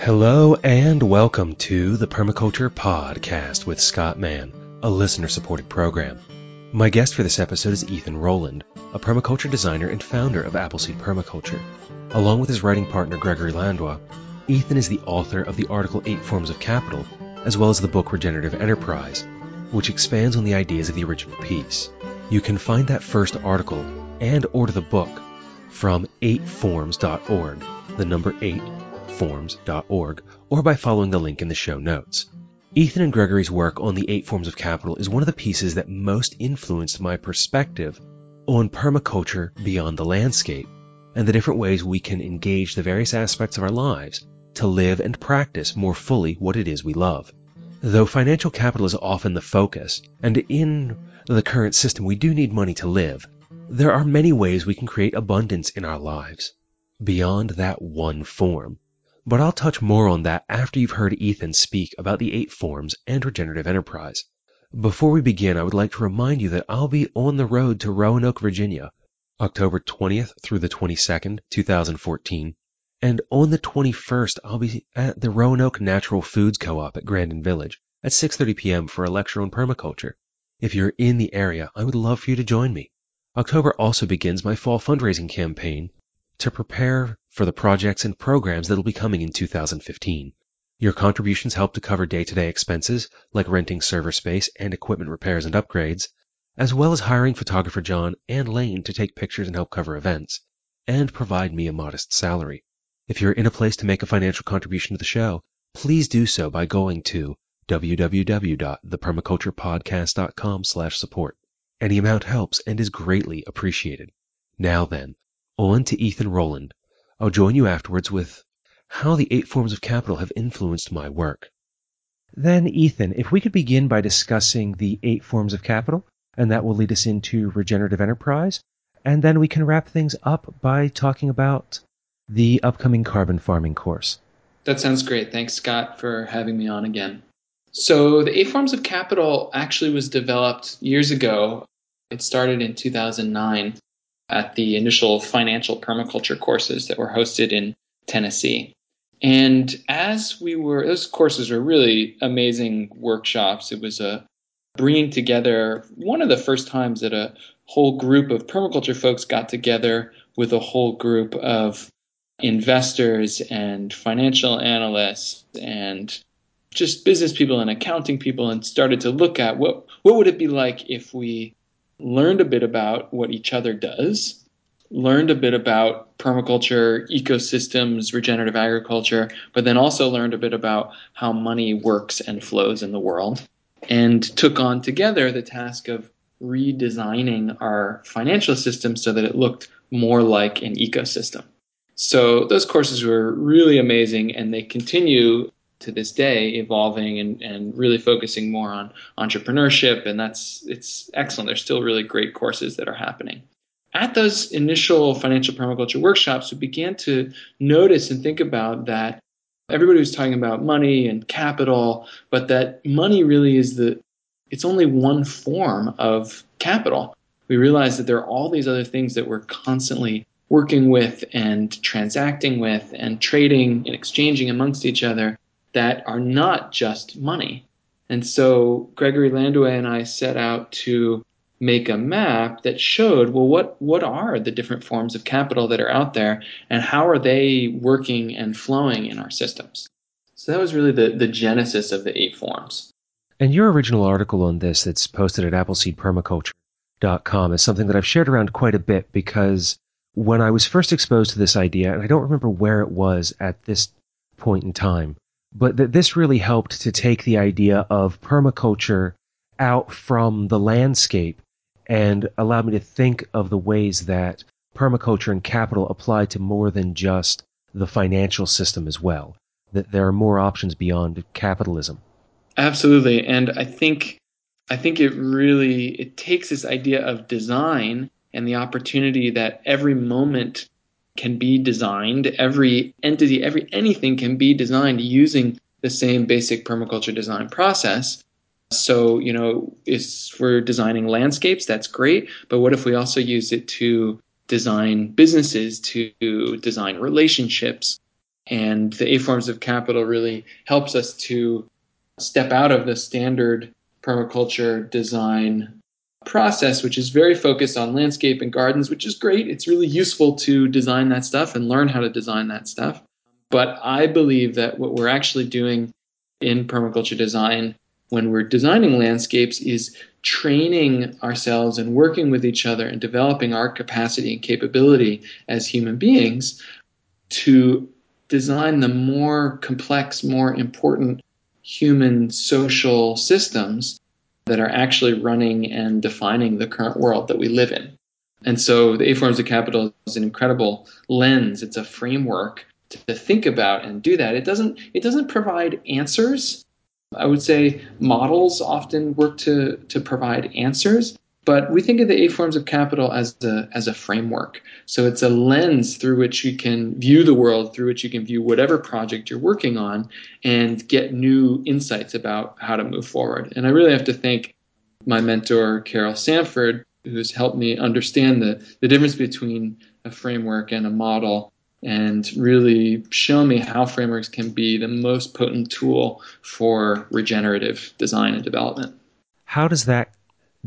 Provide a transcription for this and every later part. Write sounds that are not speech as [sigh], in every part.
Hello and welcome to the Permaculture Podcast with Scott Mann, a listener supported program. My guest for this episode is Ethan Roland, a permaculture designer and founder of Appleseed Permaculture. Along with his writing partner Gregory Landua, Ethan is the author of the article Eight Forms of Capital, as well as the book Regenerative Enterprise, which expands on the ideas of the original piece. You can find that first article and order the book from 8forms.org, the number 8 forms.org, or by following the link in the show notes. Ethan and Gregory's work on the eight forms of capital is one of the pieces that most influenced my perspective on permaculture beyond the landscape and the different ways we can engage the various aspects of our lives to live and practice more fully what it is we love. Though financial capital is often the focus, and in the current system we do need money to live, there are many ways we can create abundance in our lives beyond that one form. But I'll touch more on that after you've heard Ethan speak about the eight forms and regenerative enterprise. Before we begin, I would like to remind you that I'll be on the road to Roanoke, Virginia, October 20th through the 22nd, 2014. And on the 21st, I'll be at the Roanoke Natural Foods Co-op at Grandin Village at 6:30 p.m. for a lecture on permaculture. If you're in the area, I would love for you to join me. October also begins my fall fundraising campaign to prepare for the projects and programs that will be coming in 2015. Your contributions help to cover day-to-day expenses like renting server space and equipment repairs and upgrades, as well as hiring photographer John and Lane to take pictures and help cover events, and provide me a modest salary. If you're in a place to make a financial contribution to the show, please do so by going to www.thepermaculturepodcast.com slash support. Any amount helps and is greatly appreciated. Now then, on to Ethan Roland. I'll join you afterwards with how the eight forms of capital have influenced my work. Then, Ethan, if we could begin by discussing the eight forms of capital, and that will lead us into regenerative enterprise, and then we can wrap things up by talking about the upcoming carbon farming course. That sounds great. Thanks, Scott, for having me on again. So, the eight forms of capital actually was developed years ago. It started in 2009 at the initial financial permaculture courses that were hosted in Tennessee. And as we were, those courses were really amazing workshops. It was a bringing together one of the first times that a whole group of permaculture folks got together with a whole group of investors and financial analysts and just business people and accounting people and started to look at what what would it be like if we learned a bit about what each other does, learned a bit about permaculture, ecosystems, regenerative agriculture, but then also learned a bit about how money works and flows in the world, and took on together the task of redesigning our financial system so that it looked more like an ecosystem. So those courses were really amazing and they continue to this day evolving and, and really focusing more on entrepreneurship and that's it's excellent. There's still really great courses that are happening. At those initial financial permaculture workshops we began to notice and think about that everybody was talking about money and capital but that money really is the it's only one form of capital. We realized that there are all these other things that we're constantly working with and transacting with and trading and exchanging amongst each other that are not just money. And so Gregory Landua and I set out to make a map that showed well what what are the different forms of capital that are out there and how are they working and flowing in our systems. So that was really the, the genesis of the eight forms. And your original article on this that's posted at appleseedpermaculture.com is something that I've shared around quite a bit because when I was first exposed to this idea, and I don't remember where it was at this point in time, but that this really helped to take the idea of permaculture out from the landscape and allowed me to think of the ways that permaculture and capital apply to more than just the financial system as well. That there are more options beyond capitalism. Absolutely, and I think I think it really it takes this idea of design and the opportunity that every moment can be designed. Every entity, every anything can be designed using the same basic permaculture design process. So, you know, if we're designing landscapes, that's great. But what if we also use it to design businesses, to design relationships? And the A forms of capital really helps us to step out of the standard permaculture design process, which is very focused on landscape and gardens, which is great. It's really useful to design that stuff and learn how to design that stuff. But I believe that what we're actually doing in permaculture design when we're designing landscapes is training ourselves and working with each other and developing our capacity and capability as human beings to design the more complex, more important human social systems that are actually running and defining the current world that we live in. And so the eight forms of capital is an incredible lens. It's a framework to think about and do that. It doesn't it doesn't provide answers. I would say models often work to to provide answers, but we think of the eight forms of capital as a as a framework. So it's a lens through which you can view the world, through which you can view whatever project you're working on and get new insights about how to move forward. And I really have to thank my mentor Carol Sanford, who's helped me understand the, the difference between a framework and a model and really show me how frameworks can be the most potent tool for regenerative design and development. How does that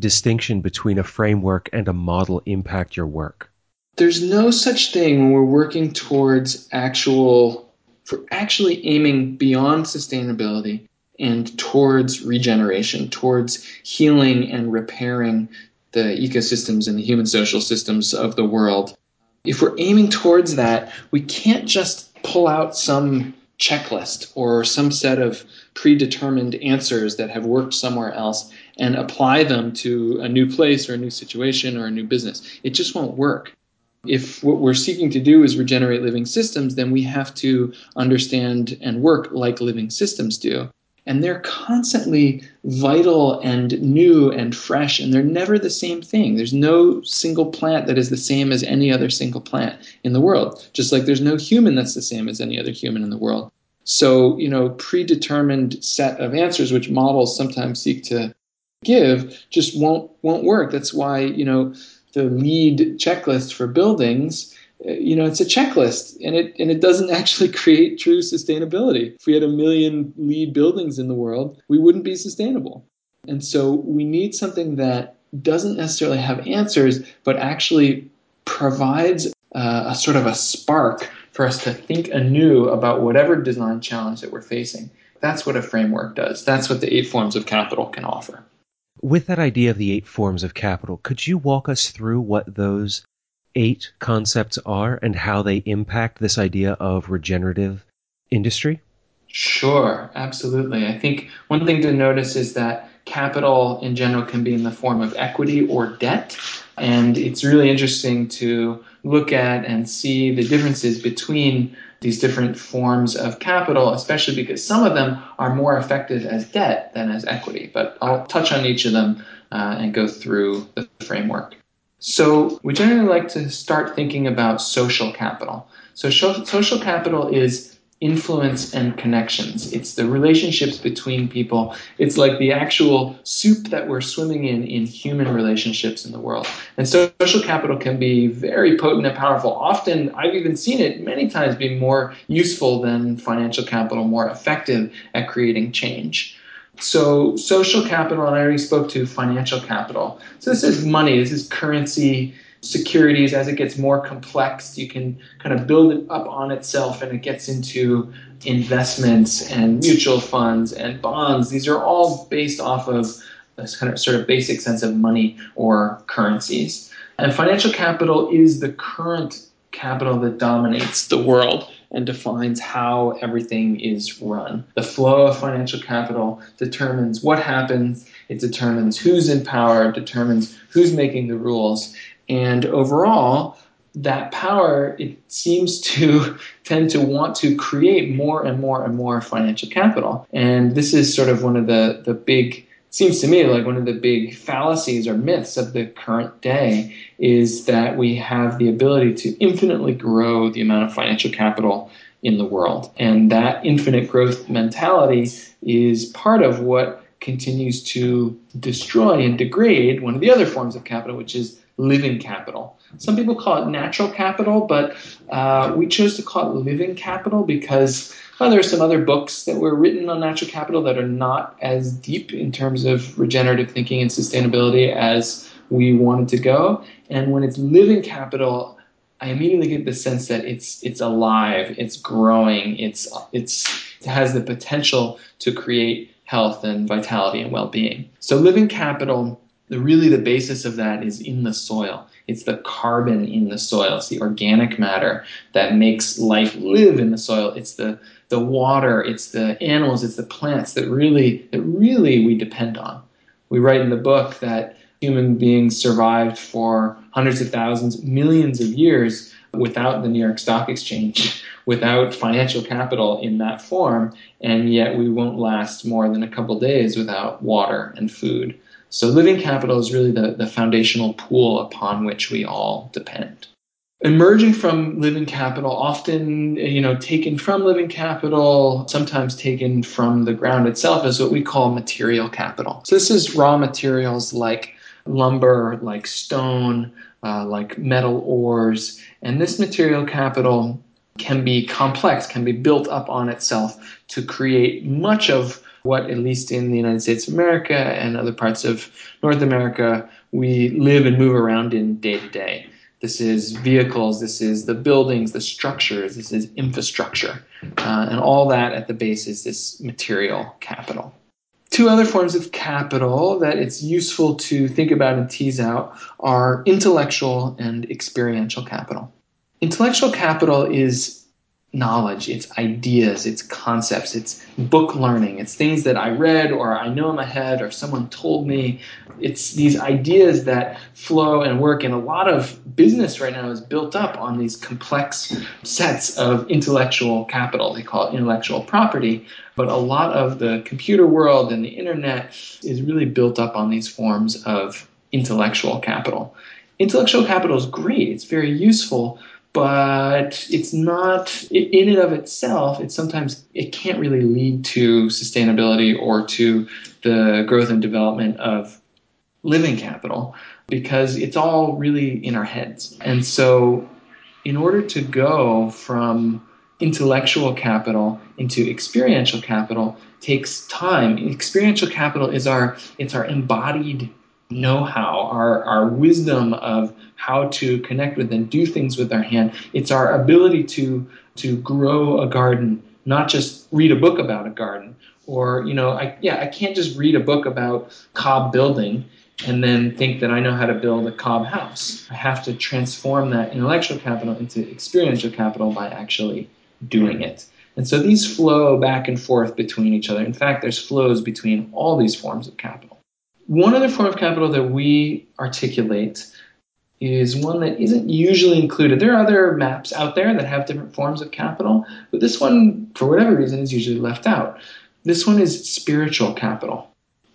distinction between a framework and a model impact your work? There's no such thing when we're working towards actual, for actually aiming beyond sustainability and towards regeneration, towards healing and repairing the ecosystems and the human social systems of the world if we're aiming towards that, we can't just pull out some checklist or some set of predetermined answers that have worked somewhere else and apply them to a new place or a new situation or a new business. It just won't work. If what we're seeking to do is regenerate living systems, then we have to understand and work like living systems do and they're constantly vital and new and fresh and they're never the same thing there's no single plant that is the same as any other single plant in the world just like there's no human that's the same as any other human in the world so you know predetermined set of answers which models sometimes seek to give just won't won't work that's why you know the LEED checklist for buildings you know, it's a checklist and it and it doesn't [laughs] actually create true sustainability. If we had a million LEED buildings in the world, we wouldn't be sustainable. And so we need something that doesn't necessarily have answers, but actually provides uh, a sort of a spark for us to think anew about whatever design challenge that we're facing. That's what a framework does. That's what the eight forms of capital can offer. With that idea of the eight forms of capital, could you walk us through what those eight concepts are and how they impact this idea of regenerative industry? Sure, absolutely. I think one thing to notice is that capital in general can be in the form of equity or debt. And it's really interesting to look at and see the differences between these different forms of capital, especially because some of them are more effective as debt than as equity. But I'll touch on each of them uh, and go through the framework. So we generally like to start thinking about social capital. So social capital is influence and connections. It's the relationships between people. It's like the actual soup that we're swimming in in human relationships in the world. And so social capital can be very potent and powerful. Often, I've even seen it many times be more useful than financial capital, more effective at creating change. So social capital, and I already spoke to financial capital. So this is money, this is currency, securities. As it gets more complex, you can kind of build it up on itself and it gets into investments and mutual funds and bonds. These are all based off of this kind of sort of basic sense of money or currencies. And financial capital is the current capital that dominates the world and defines how everything is run. The flow of financial capital determines what happens, it determines who's in power, it determines who's making the rules, and overall, that power it seems to [laughs] tend to want to create more and more and more financial capital. And this is sort of one of the, the big seems to me like one of the big fallacies or myths of the current day is that we have the ability to infinitely grow the amount of financial capital in the world. And that infinite growth mentality is part of what continues to destroy and degrade one of the other forms of capital, which is living capital. Some people call it natural capital, but uh, we chose to call it living capital because well, there are some other books that were written on natural capital that are not as deep in terms of regenerative thinking and sustainability as we wanted to go. And when it's living capital, I immediately get the sense that it's it's alive, it's growing, it's it's it has the potential to create health and vitality and well-being. So living capital, the, really the basis of that is in the soil. It's the carbon in the soil. It's the organic matter that makes life live in the soil. It's the the water, it's the animals, it's the plants that really that really we depend on. We write in the book that human beings survived for hundreds of thousands, millions of years without the New York Stock Exchange, [laughs] without financial capital in that form, and yet we won't last more than a couple days without water and food. So living capital is really the, the foundational pool upon which we all depend. Emerging from living capital, often you know taken from living capital, sometimes taken from the ground itself, is what we call material capital. So this is raw materials like lumber, like stone, uh, like metal ores. And this material capital can be complex, can be built up on itself to create much of what, at least in the United States of America and other parts of North America, we live and move around in day to day. This is vehicles, this is the buildings, the structures, this is infrastructure. Uh, and all that at the base is this material capital. Two other forms of capital that it's useful to think about and tease out are intellectual and experiential capital. Intellectual capital is knowledge, it's ideas, it's concepts, it's book learning, it's things that I read or I know in my head or someone told me. It's these ideas that flow and work, and a lot of business right now is built up on these complex sets of intellectual capital. They call it intellectual property, but a lot of the computer world and the internet is really built up on these forms of intellectual capital. Intellectual capital is great, it's very useful, but it's not in and of itself it's sometimes it can't really lead to sustainability or to the growth and development of living capital because it's all really in our heads. And so in order to go from intellectual capital into experiential capital takes time. Experiential capital is our it's our embodied know-how, our, our wisdom of how to connect with and do things with our hand. It's our ability to to grow a garden, not just read a book about a garden. Or, you know, I yeah, I can't just read a book about cob building and then think that I know how to build a cob house. I have to transform that intellectual capital into experiential capital by actually doing it. And so these flow back and forth between each other. In fact, there's flows between all these forms of capital. One other form of capital that we articulate is one that isn't usually included. There are other maps out there that have different forms of capital, but this one, for whatever reason, is usually left out. This one is spiritual capital.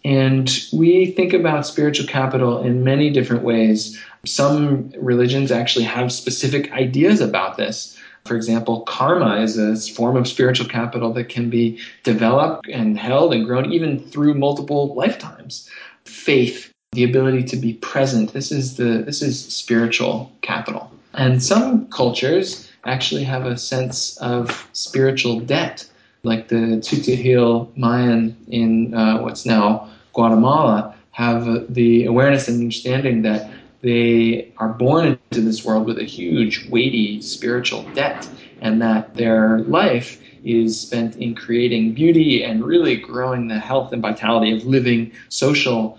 And we think about spiritual capital in many different ways. Some religions actually have specific ideas about this. For example, karma is a form of spiritual capital that can be developed and held and grown even through multiple lifetimes faith, the ability to be present. This is the this is spiritual capital. And some cultures actually have a sense of spiritual debt, like the Tz'utujil Mayan in uh, what's now Guatemala have the awareness and understanding that they are born into this world with a huge, weighty spiritual debt, and that their life is spent in creating beauty and really growing the health and vitality of living social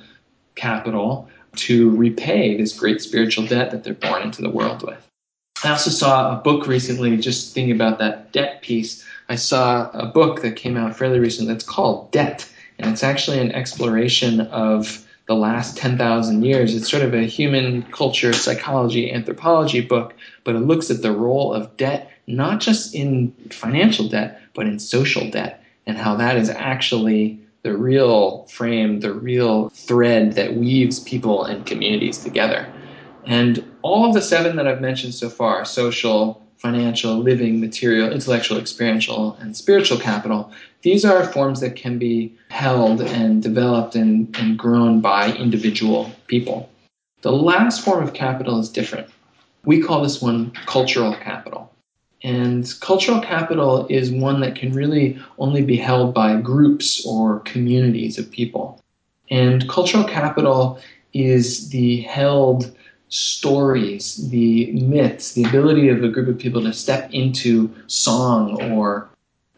capital to repay this great spiritual debt that they're born into the world with. I also saw a book recently, just thinking about that debt piece. I saw a book that came out fairly recently that's called Debt, and it's actually an exploration of the last 10,000 years. It's sort of a human culture, psychology, anthropology book, but it looks at the role of debt not just in financial debt, but in social debt, and how that is actually the real frame, the real thread that weaves people and communities together. And all of the seven that I've mentioned so far social, financial, living, material, intellectual, experiential, and spiritual capital these are forms that can be held and developed and, and grown by individual people. The last form of capital is different. We call this one cultural capital. And cultural capital is one that can really only be held by groups or communities of people. And cultural capital is the held stories, the myths, the ability of a group of people to step into song or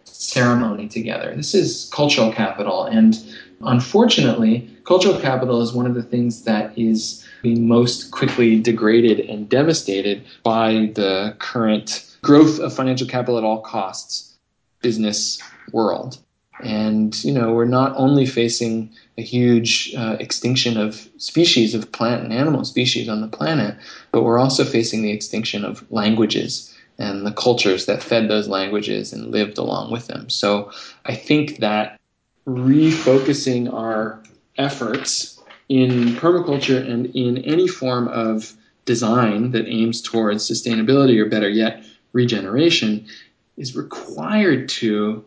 ceremony together. This is cultural capital. And unfortunately, cultural capital is one of the things that is being most quickly degraded and devastated by the current growth of financial capital at all costs business world. And, you know, we're not only facing a huge uh, extinction of species, of plant and animal species on the planet, but we're also facing the extinction of languages and the cultures that fed those languages and lived along with them. So I think that refocusing our efforts in permaculture and in any form of design that aims towards sustainability or better yet, regeneration is required to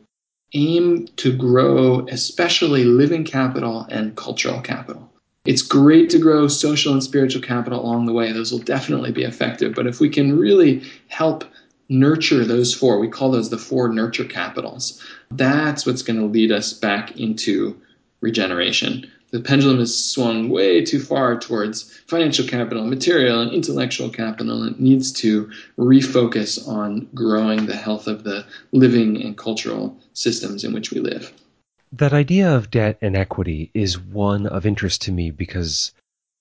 aim to grow, especially living capital and cultural capital. It's great to grow social and spiritual capital along the way. Those will definitely be effective. But if we can really help nurture those four, we call those the four nurture capitals, that's what's going to lead us back into regeneration the pendulum has swung way too far towards financial capital, material, and intellectual capital. And it needs to refocus on growing the health of the living and cultural systems in which we live. That idea of debt and equity is one of interest to me because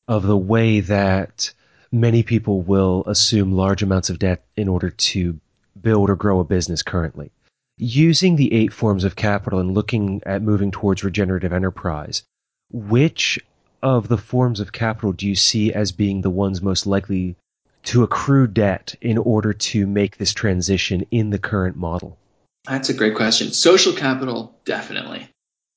of the way that many people will assume large amounts of debt in order to build or grow a business currently. Using the eight forms of capital and looking at moving towards regenerative enterprise, which of the forms of capital do you see as being the ones most likely to accrue debt in order to make this transition in the current model? That's a great question. Social capital, definitely.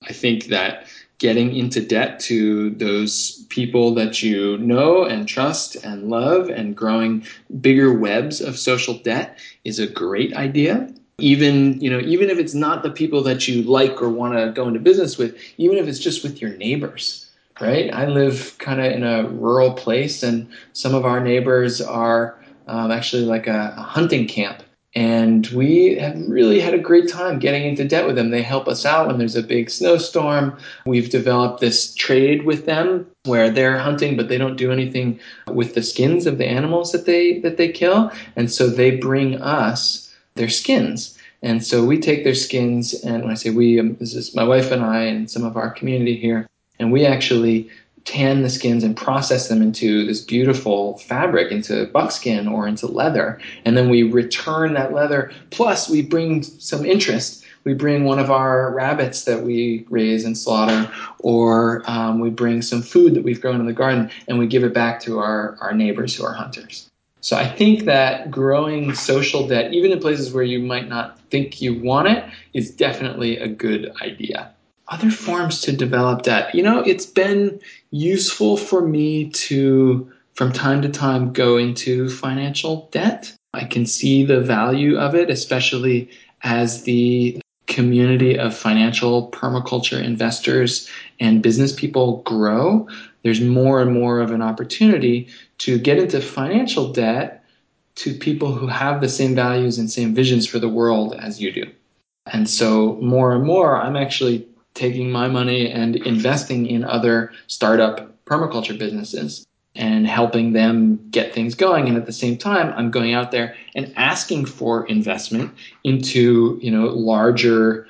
I think that getting into debt to those people that you know and trust and love and growing bigger webs of social debt is a great idea even you know even if it's not the people that you like or want to go into business with even if it's just with your neighbors right i live kind of in a rural place and some of our neighbors are um, actually like a, a hunting camp and we have really had a great time getting into debt with them. They help us out when there's a big snowstorm. We've developed this trade with them where they're hunting, but they don't do anything with the skins of the animals that they that they kill, and so they bring us their skins. And so we take their skins, and when I say we, um, this is my wife and I and some of our community here, and we actually tan the skins and process them into this beautiful fabric, into buckskin or into leather. And then we return that leather. Plus, we bring some interest. We bring one of our rabbits that we raise and slaughter, or um, we bring some food that we've grown in the garden, and we give it back to our, our neighbors who are hunters. So I think that growing social debt, even in places where you might not think you want it, is definitely a good idea. Other forms to develop debt. You know, it's been useful for me to, from time to time, go into financial debt. I can see the value of it, especially as the community of financial permaculture investors and business people grow, there's more and more of an opportunity to get into financial debt to people who have the same values and same visions for the world as you do. And so more and more, I'm actually taking my money and investing in other startup permaculture businesses and helping them get things going. And at the same time, I'm going out there and asking for investment into, you know, larger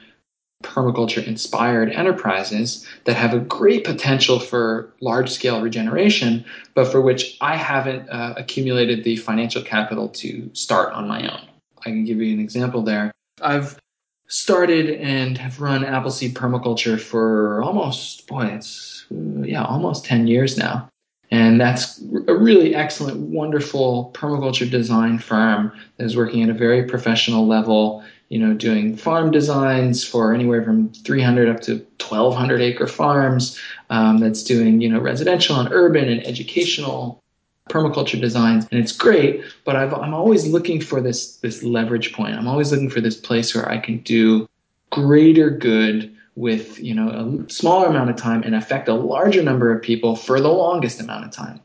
permaculture inspired enterprises that have a great potential for large scale regeneration, but for which I haven't uh, accumulated the financial capital to start on my own. I can give you an example there. I've started and have run Appleseed Permaculture for almost, boy, it's, yeah, almost 10 years now. And that's a really excellent, wonderful permaculture design firm that is working at a very professional level, you know, doing farm designs for anywhere from 300 up to 1,200 acre farms. Um, that's doing, you know, residential and urban and educational permaculture designs, and it's great. But i am always looking for this this leverage point. I'm always looking for this place where I can do greater good with you know a smaller amount of time and affect a larger number of people for the longest amount of time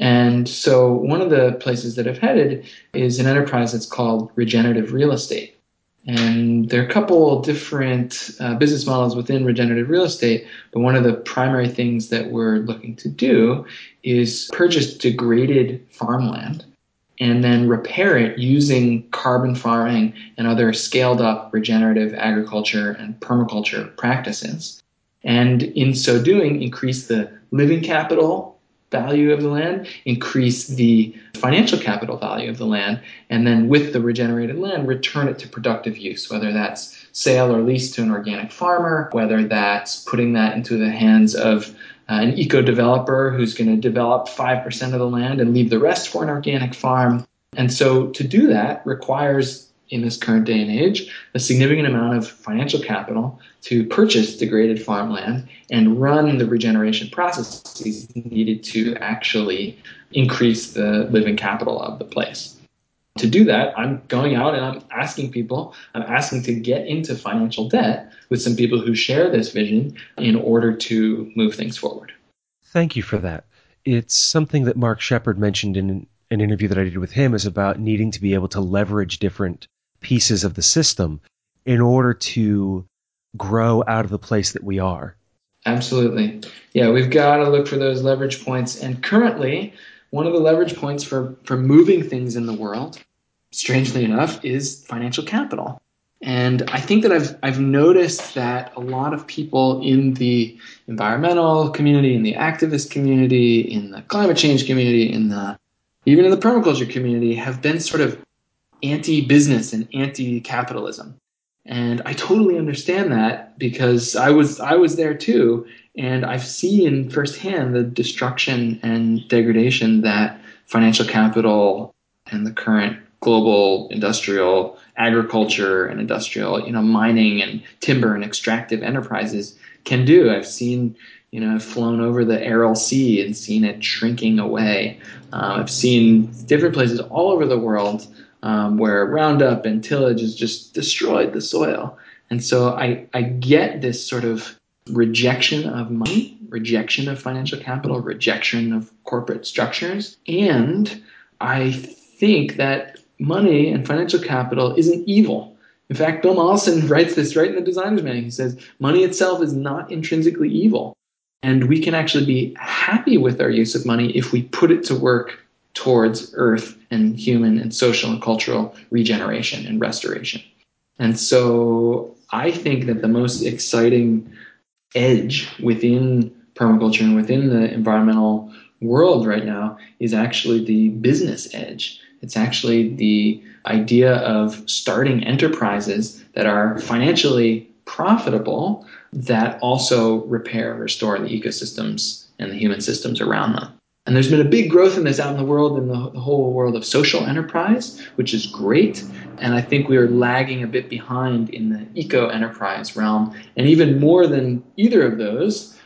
And so one of the places that I've headed is an enterprise that's called regenerative real estate. And there are a couple different uh, business models within regenerative real estate, but one of the primary things that we're looking to do is purchase degraded farmland and then repair it using carbon farming and other scaled up regenerative agriculture and permaculture practices. And in so doing, increase the living capital value of the land, increase the financial capital value of the land, and then with the regenerated land, return it to productive use, whether that's sale or lease to an organic farmer, whether that's putting that into the hands of uh, an eco developer who's going to develop 5% of the land and leave the rest for an organic farm. And so to do that requires in this current day and age a significant amount of financial capital to purchase degraded farmland and run the regeneration processes needed to actually increase the living capital of the place. To do that, I'm going out and I'm asking people, I'm asking to get into financial debt with some people who share this vision in order to move things forward. Thank you for that. It's something that Mark Shepard mentioned in an interview that I did with him is about needing to be able to leverage different pieces of the system in order to grow out of the place that we are. Absolutely. Yeah, we've got to look for those leverage points. And currently, one of the leverage points for, for moving things in the world, strangely enough, is financial capital. And I think that I've, I've noticed that a lot of people in the environmental community, in the activist community, in the climate change community, in the even in the permaculture community, have been sort of anti-business and anti-capitalism. And I totally understand that because I was I was there too, and I've seen firsthand the destruction and degradation that financial capital and the current global industrial agriculture and industrial, you know, mining and timber and extractive enterprises can do. I've seen, you know, I've flown over the Aral Sea and seen it shrinking away. Uh, I've seen different places all over the world um, where Roundup and tillage has just destroyed the soil. And so I, I get this sort of rejection of money, rejection of financial capital, rejection of corporate structures. And I think that money and financial capital isn't evil. In fact, Bill Mollison [laughs] writes this right in the designer's manual. He says, money itself is not intrinsically evil. And we can actually be happy with our use of money if we put it to work towards earth and human and social and cultural regeneration and restoration. And so I think that the most exciting edge within permaculture and within the environmental world right now is actually the business edge. It's actually the idea of starting enterprises that are financially profitable that also repair restore the ecosystems and the human systems around them. And there's been a big growth in this out in the world, in the, whole world of social enterprise, which is great. And I think we are lagging a bit behind in the eco enterprise realm. And even more than either of those,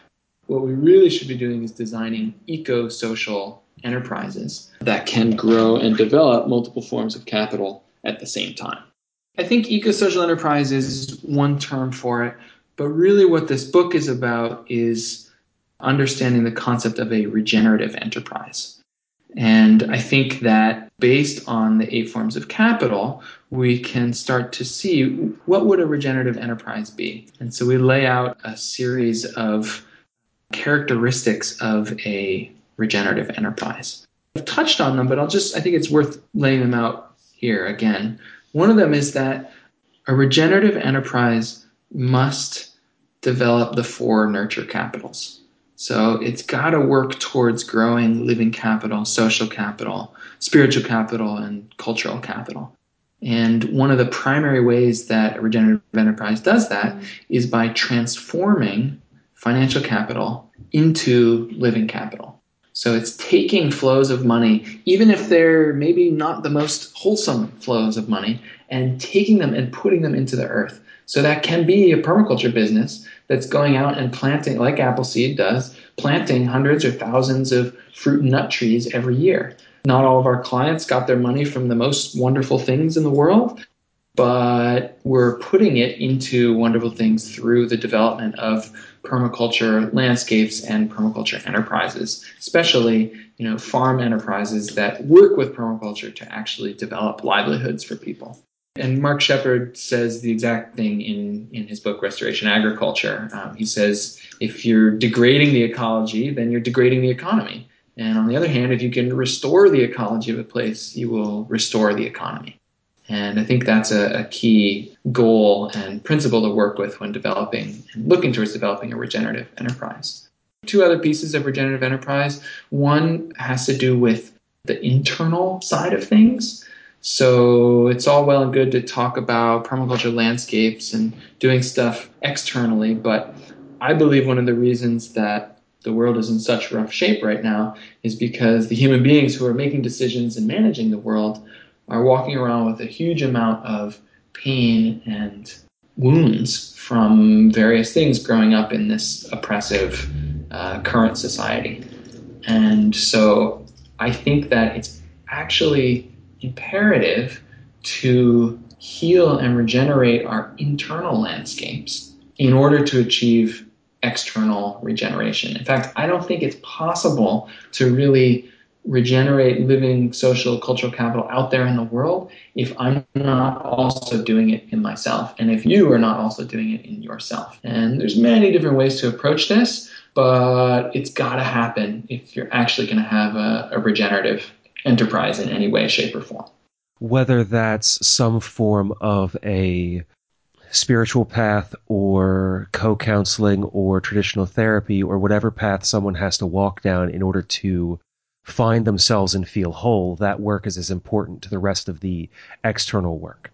what we really should be doing is designing eco social enterprises that can grow and develop multiple forms of capital at the same time. I think eco social enterprise is one term for it, but really what this book is about is understanding the concept of a regenerative enterprise. And I think that based on the eight forms of capital, we can start to see what would a regenerative enterprise be. And so we lay out a series of characteristics of a regenerative enterprise. I've touched on them, but I'll just I think it's worth laying them out here again. One of them is that a regenerative enterprise must develop the four nurture capitals. So it's got to work towards growing living capital, social capital, spiritual capital, and cultural capital. And one of the primary ways that a regenerative enterprise does that is by transforming financial capital into living capital. So it's taking flows of money, even if they're maybe not the most wholesome flows of money, and taking them and putting them into the earth. So that can be a permaculture business that's going out and planting, like Appleseed does, planting hundreds or thousands of fruit and nut trees every year. Not all of our clients got their money from the most wonderful things in the world, but we're putting it into wonderful things through the development of permaculture landscapes and permaculture enterprises, especially you know farm enterprises that work with permaculture to actually develop livelihoods for people. And Mark Shepard says the exact thing in, in his book Restoration Agriculture. Um, he says if you're degrading the ecology, then you're degrading the economy. And on the other hand, if you can restore the ecology of a place, you will restore the economy. And I think that's a, a, key goal and principle to work with when developing and looking towards developing a regenerative enterprise. Two other pieces of regenerative enterprise. One has to do with the internal side of things. So it's all well and good to talk about permaculture landscapes and doing stuff externally, but I believe one of the reasons that the world is in such rough shape right now is because the human beings who are making decisions and managing the world are walking around with a huge amount of pain and wounds from various things growing up in this oppressive uh, current society. And so I think that it's actually imperative to heal and regenerate our internal landscapes in order to achieve external regeneration. In fact, I don't think it's possible to really regenerate living social cultural capital out there in the world if I'm not also doing it in myself and if you are not also doing it in yourself. And there's many different ways to approach this, but it's got to happen if you're actually going to have a, a regenerative enterprise in any way, shape, or form. Whether that's some form of a spiritual path or co-counseling or traditional therapy or whatever path someone has to walk down in order to find themselves and feel whole, that work is as important to the rest of the external work.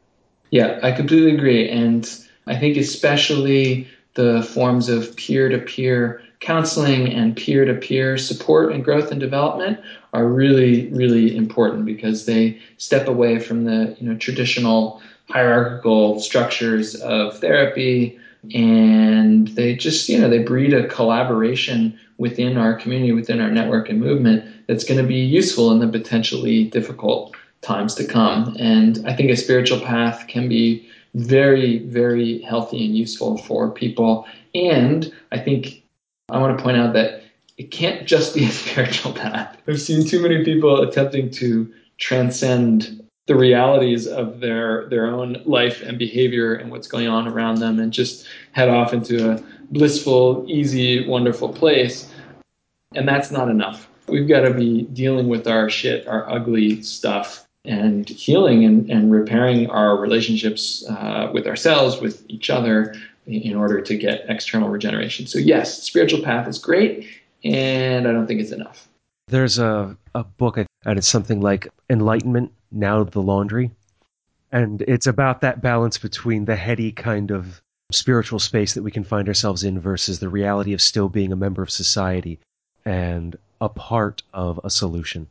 Yeah, I completely agree. And I think especially the forms of peer to peer counseling and peer to peer support and growth and development are really, really important because they step away from the you know, traditional hierarchical structures of therapy and they just you know they breed a collaboration within our community within our network and movement that's going to be useful in the potentially difficult times to come. And i think a spiritual path can be very very healthy and useful for people. And i think i want to point out that it can't just be a spiritual [laughs] path. I've seen too many people attempting to transcend the realities of their their own life and behavior and what's going on around them and just head off into a blissful easy wonderful place. And that's not enough. We've got to be dealing with our shit our ugly stuff and healing and, and repairing our relationships uh, with ourselves with each other in order to get external regeneration. So yes spiritual path is great and i don't think it's enough there's a, a book and it's something like enlightenment now the laundry. And it's about that balance between the heady kind of spiritual space that we can find ourselves in versus the reality of still being a member of society and a part of a solution.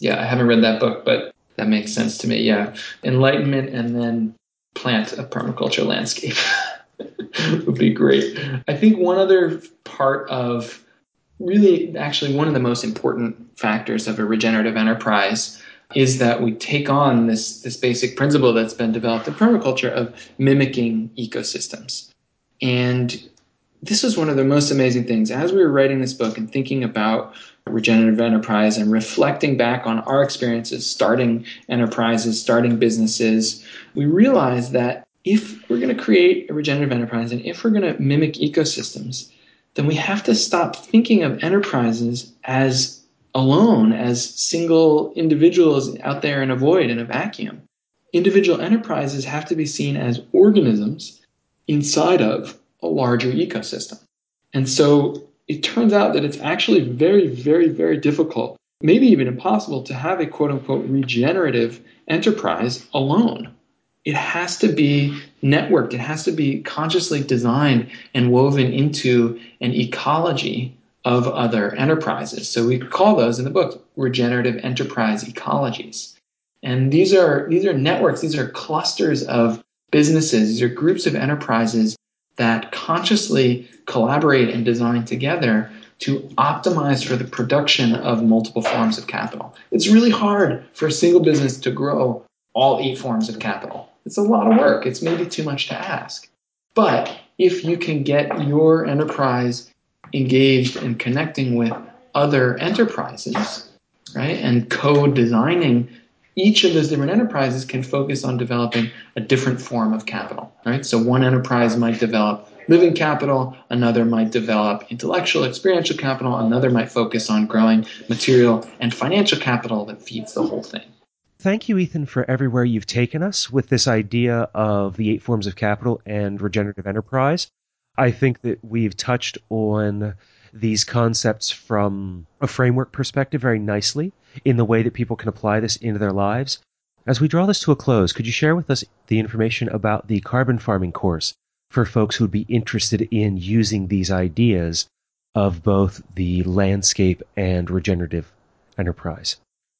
Yeah, I haven't read that book, but that makes sense to me. Yeah. Enlightenment and then plant a permaculture landscape [laughs] would be great. I think one other part of really actually one of the most important factors of a regenerative enterprise is that we take on this, this basic principle that's been developed in permaculture of mimicking ecosystems. And this was one of the most amazing things. As we were writing this book and thinking about regenerative enterprise and reflecting back on our experiences starting enterprises, starting businesses, we realized that if we're going to create a regenerative enterprise and if we're going to mimic ecosystems, then we have to stop thinking of enterprises as alone as single individuals out there in a void, in a vacuum. Individual enterprises have to be seen as organisms inside of a larger ecosystem. And so it turns out that it's actually very, very, very difficult, maybe even impossible, to have a quote unquote regenerative enterprise alone. It has to be networked, it has to be consciously designed and woven into an ecology of other enterprises. So we call those in the book regenerative enterprise ecologies. And these are these are networks, these are clusters of businesses, these are groups of enterprises that consciously collaborate and design together to optimize for the production of multiple forms of capital. It's really hard for a single business to grow all eight forms of capital. It's a lot of work. It's maybe too much to ask. But if you can get your enterprise engaged and connecting with other enterprises, right, and co designing each of those different enterprises can focus on developing a different form of capital, right? So one enterprise might develop living capital, another might develop intellectual, experiential capital, another might focus on growing material and financial capital that feeds the whole thing. Thank you, Ethan, for everywhere you've taken us with this idea of the eight forms of capital and regenerative enterprise. I think that we've touched on these concepts from a framework perspective very nicely in the way that people can apply this into their lives. As we draw this to a close, could you share with us the information about the carbon farming course for folks who would be interested in using these ideas of both the landscape and regenerative enterprise?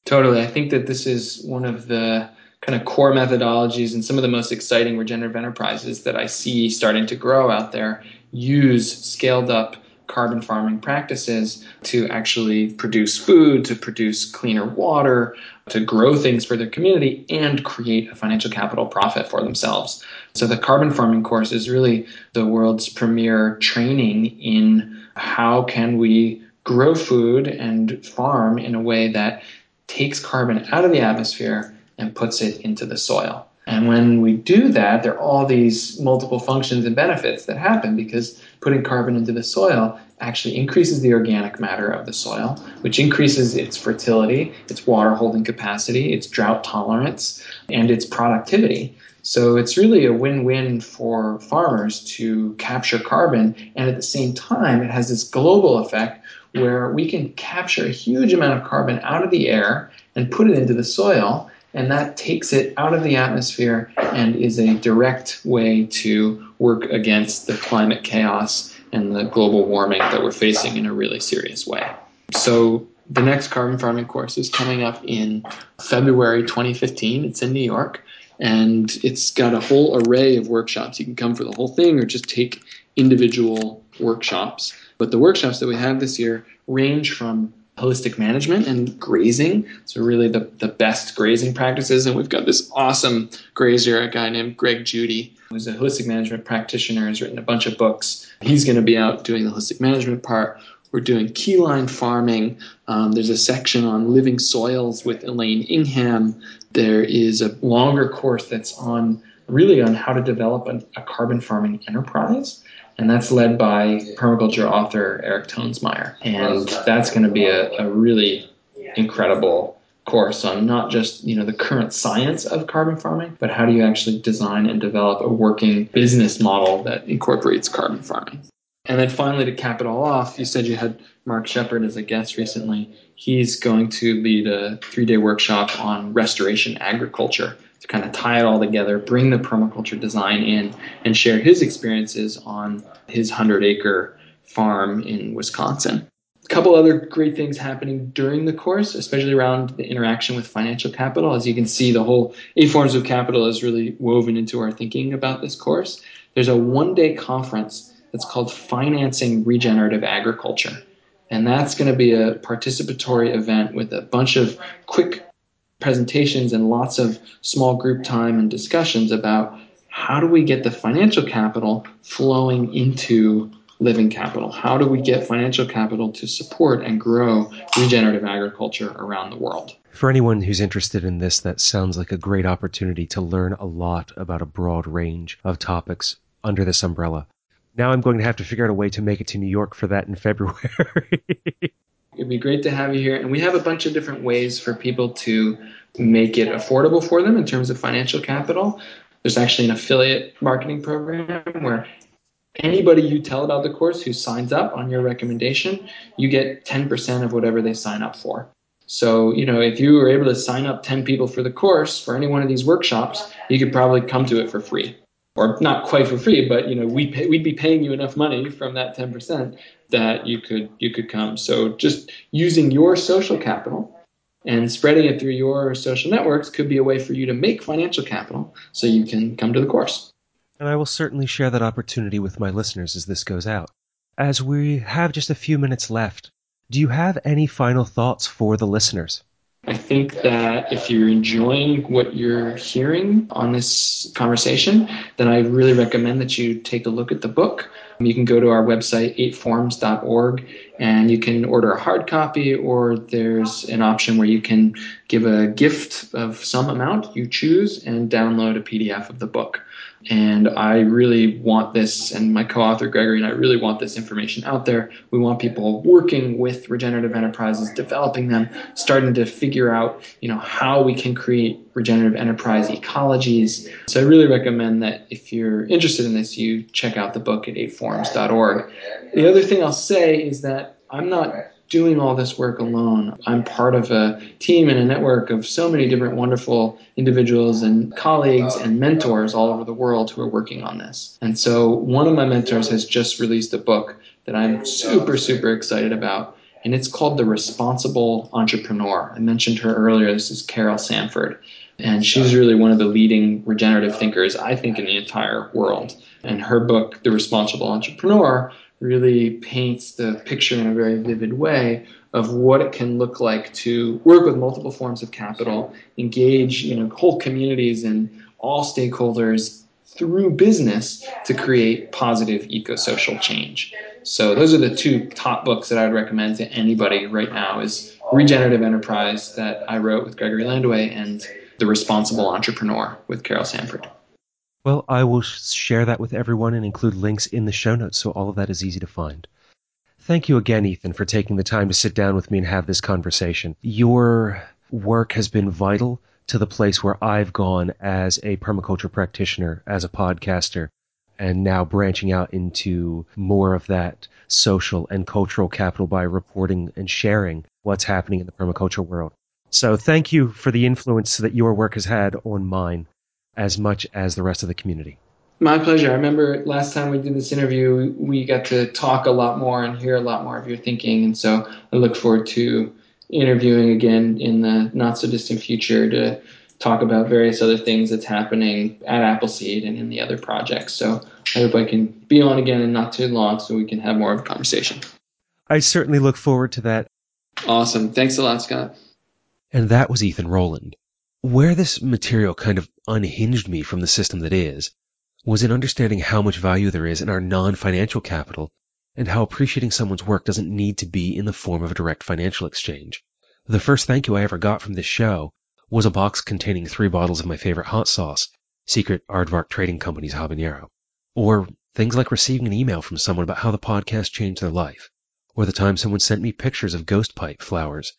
Totally. I think that this is one of the kind of core methodologies and some of the most exciting regenerative enterprises that I see starting to grow out there use scaled up carbon farming practices to actually produce food, to produce cleaner water, to grow things for their community, and create a financial capital profit for themselves. So, the carbon farming course is really the world's premier training in how can we grow food and farm in a way that takes carbon out of the atmosphere and puts it into the soil. And when we do that, there are all these multiple functions and benefits that happen because putting carbon into the soil actually increases the organic matter of the soil, which increases its fertility, its water holding capacity, its drought tolerance, and its productivity. So it's really a win win for farmers to capture carbon, and at the same time, it has this global effect where we can capture a huge amount of carbon out of the air and put it into the soil and that takes it out of the atmosphere and is a direct way to work against the climate chaos and the global warming that we're facing in a really serious way. So, the next carbon farming course is coming up in February 2015. It's in New York, and it's got a whole array of workshops. You can come for the whole thing or just take individual workshops. But the workshops that we have this year range from holistic management and grazing. So really the, the best grazing practices. And we've got this awesome grazier, a guy named Greg Judy, who's a holistic management practitioner, has written a bunch of books. He's going to be out doing the holistic management part. We're doing keyline farming. Um, there's a section on living soils with Elaine Ingham. There is a longer course that's on really on how to develop a, a carbon farming enterprise and that's led by permaculture author Eric Toensmeier. And that's going to be a, a really incredible course on not just you know the current science of carbon farming, but how do you actually design and develop a working business model that incorporates carbon farming. And then finally, to cap it all off, you said you had Mark Shepard as a guest recently. He's going to lead a three day workshop on restoration agriculture to kind of tie it all together, bring the permaculture design in, and share his experiences on his 100 acre farm in Wisconsin. A couple other great things happening during the course, especially around the interaction with financial capital. As you can see, the whole eight forms of capital is really woven into our thinking about this course. There's a one day conference that's called Financing Regenerative Agriculture. And that's going to be a participatory event with a bunch of quick presentations and lots of small group time and discussions about how do we get the financial capital flowing into living capital? How do we get financial capital to support and grow regenerative agriculture around the world? For anyone who's interested in this, that sounds like a great opportunity to learn a lot about a broad range of topics under this umbrella. Now I'm going to have to figure out a way to make it to New York for that in [laughs] February. It'd be great to have you here. And we have a bunch of different ways for people to make it affordable for them in terms of financial capital. There's actually an affiliate marketing program where anybody you tell about the course who signs up on your recommendation, you get 10% of whatever they sign up for. So, you know, if you were able to sign up 10 people for the course for any one of these workshops, you could probably come to it for free or not quite for free, but you know we pay, we'd be paying you enough money from that 10% that you could you could come. So just using your social capital and spreading it through your social networks could be a way for you to make financial capital so you can come to the course. And I will certainly share that opportunity with my listeners as this goes out. As we have just a few minutes left, do you have any final thoughts for the listeners? I think that if you're enjoying what you're hearing on this conversation, then I really recommend that you take a look at the book. You can go to our website, 8forms.org, and you can order a hard copy, or there's an option where you can give a gift of some amount you choose and download a PDF of the book. And I really want this, and my co author Gregory and I really want this information out there. We want people working with regenerative enterprises, developing them, starting to figure out you know, how we can create regenerative enterprise ecologies. So I really recommend that if you're interested in this, you check out the book at 8forms.org. The other thing I'll say is that I'm not doing all this work alone. I'm part of a team and a network of so many different wonderful individuals and colleagues and mentors all over the world who are working on this. And so one of my mentors has just released a book that I'm super, super excited about. And it's called The Responsible Entrepreneur. I mentioned her earlier. This is Carol Sanford. And she's really one of the leading regenerative thinkers, I think, in the entire world. And her book, The Responsible Entrepreneur, really paints the picture in a very vivid way of what it can look like to work with multiple forms of capital, engage you know whole communities and all stakeholders through business to create positive eco-social change. So those are the two top books that I would recommend to anybody right now is Regenerative Enterprise that I wrote with Gregory Landua and The Responsible Entrepreneur with Carol Sanford. Well, I will share that with everyone and include links in the show notes so all of that is easy to find. Thank you again, Ethan, for taking the time to sit down with me and have this conversation. Your work has been vital to the place where I've gone as a permaculture practitioner, as a podcaster, and now branching out into more of that social and cultural capital by reporting and sharing what's happening in the permaculture world. So thank you for the influence that your work has had on mine as much as the rest of the community. My pleasure. I remember last time we did this interview, we got to talk a lot more and hear a lot more of your thinking. And so I look forward to interviewing again in the not so distant future to talk about various other things that's happening at Appleseed and in the other projects. So I hope I can be on again in not too long so we can have more of a conversation. I certainly look forward to that. Awesome. Thanks a lot, Scott. And that was Ethan Roland. Where this material kind of unhinged me from the system that is was in understanding how much value there is in our non-financial capital and how appreciating someone's work doesn't need to be in the form of a direct financial exchange. The first thank you I ever got from this show was a box containing three bottles of my favorite hot sauce, Secret Aardvark Trading Company's habanero. Or things like receiving an email from someone about how the podcast changed their life. Or the time someone sent me pictures of ghost pipe flowers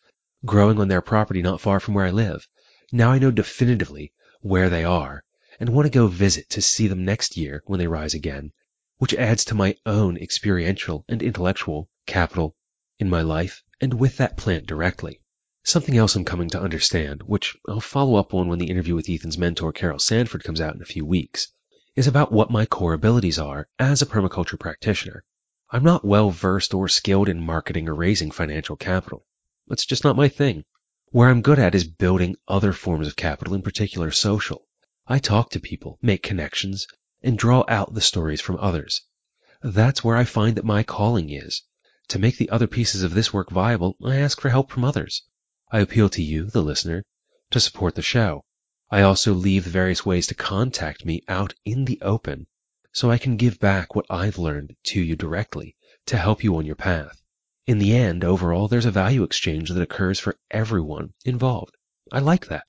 growing on their property not far from where I live now I know definitively where they are and want to go visit to see them next year when they rise again, which adds to my own experiential and intellectual capital in my life and with that plant directly. Something else I'm coming to understand, which I'll follow up on when the interview with Ethan's mentor Carol Sanford comes out in a few weeks, is about what my core abilities are as a permaculture practitioner. I'm not well versed or skilled in marketing or raising financial capital. It's just not my thing. Where I'm good at is building other forms of capital, in particular social. I talk to people, make connections, and draw out the stories from others. That's where I find that my calling is. To make the other pieces of this work viable, I ask for help from others. I appeal to you, the listener, to support the show. I also leave the various ways to contact me out in the open so I can give back what I've learned to you directly to help you on your path. In the end, overall, there's a value exchange that occurs for everyone involved. I like that.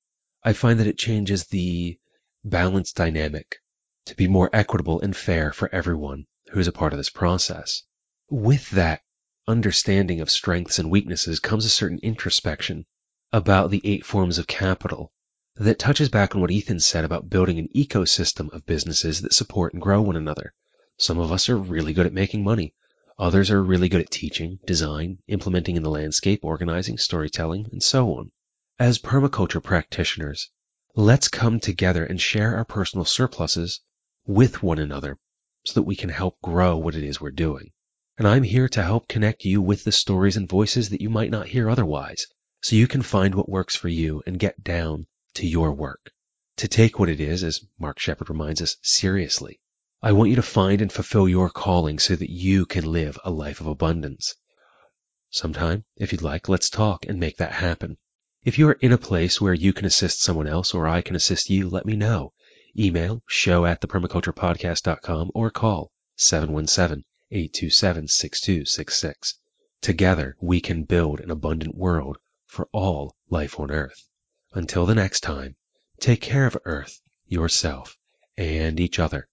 I find that it changes the balance dynamic to be more equitable and fair for everyone who is a part of this process. With that understanding of strengths and weaknesses comes a certain introspection about the eight forms of capital that touches back on what Ethan said about building an ecosystem of businesses that support and grow one another. Some of us are really good at making money. Others are really good at teaching, design, implementing in the landscape, organizing, storytelling, and so on. As permaculture practitioners, let's come together and share our personal surpluses with one another so that we can help grow what it is we're doing. And I'm here to help connect you with the stories and voices that you might not hear otherwise, so you can find what works for you and get down to your work. To take what it is, as Mark Shepard reminds us, seriously. I want you to find and fulfill your calling so that you can live a life of abundance. Sometime, if you'd like, let's talk and make that happen. If you are in a place where you can assist someone else or I can assist you, let me know. Email show at thepermaculturepodcast.com or call 717-827-6266. Together we can build an abundant world for all life on earth. Until the next time, take care of earth, yourself, and each other.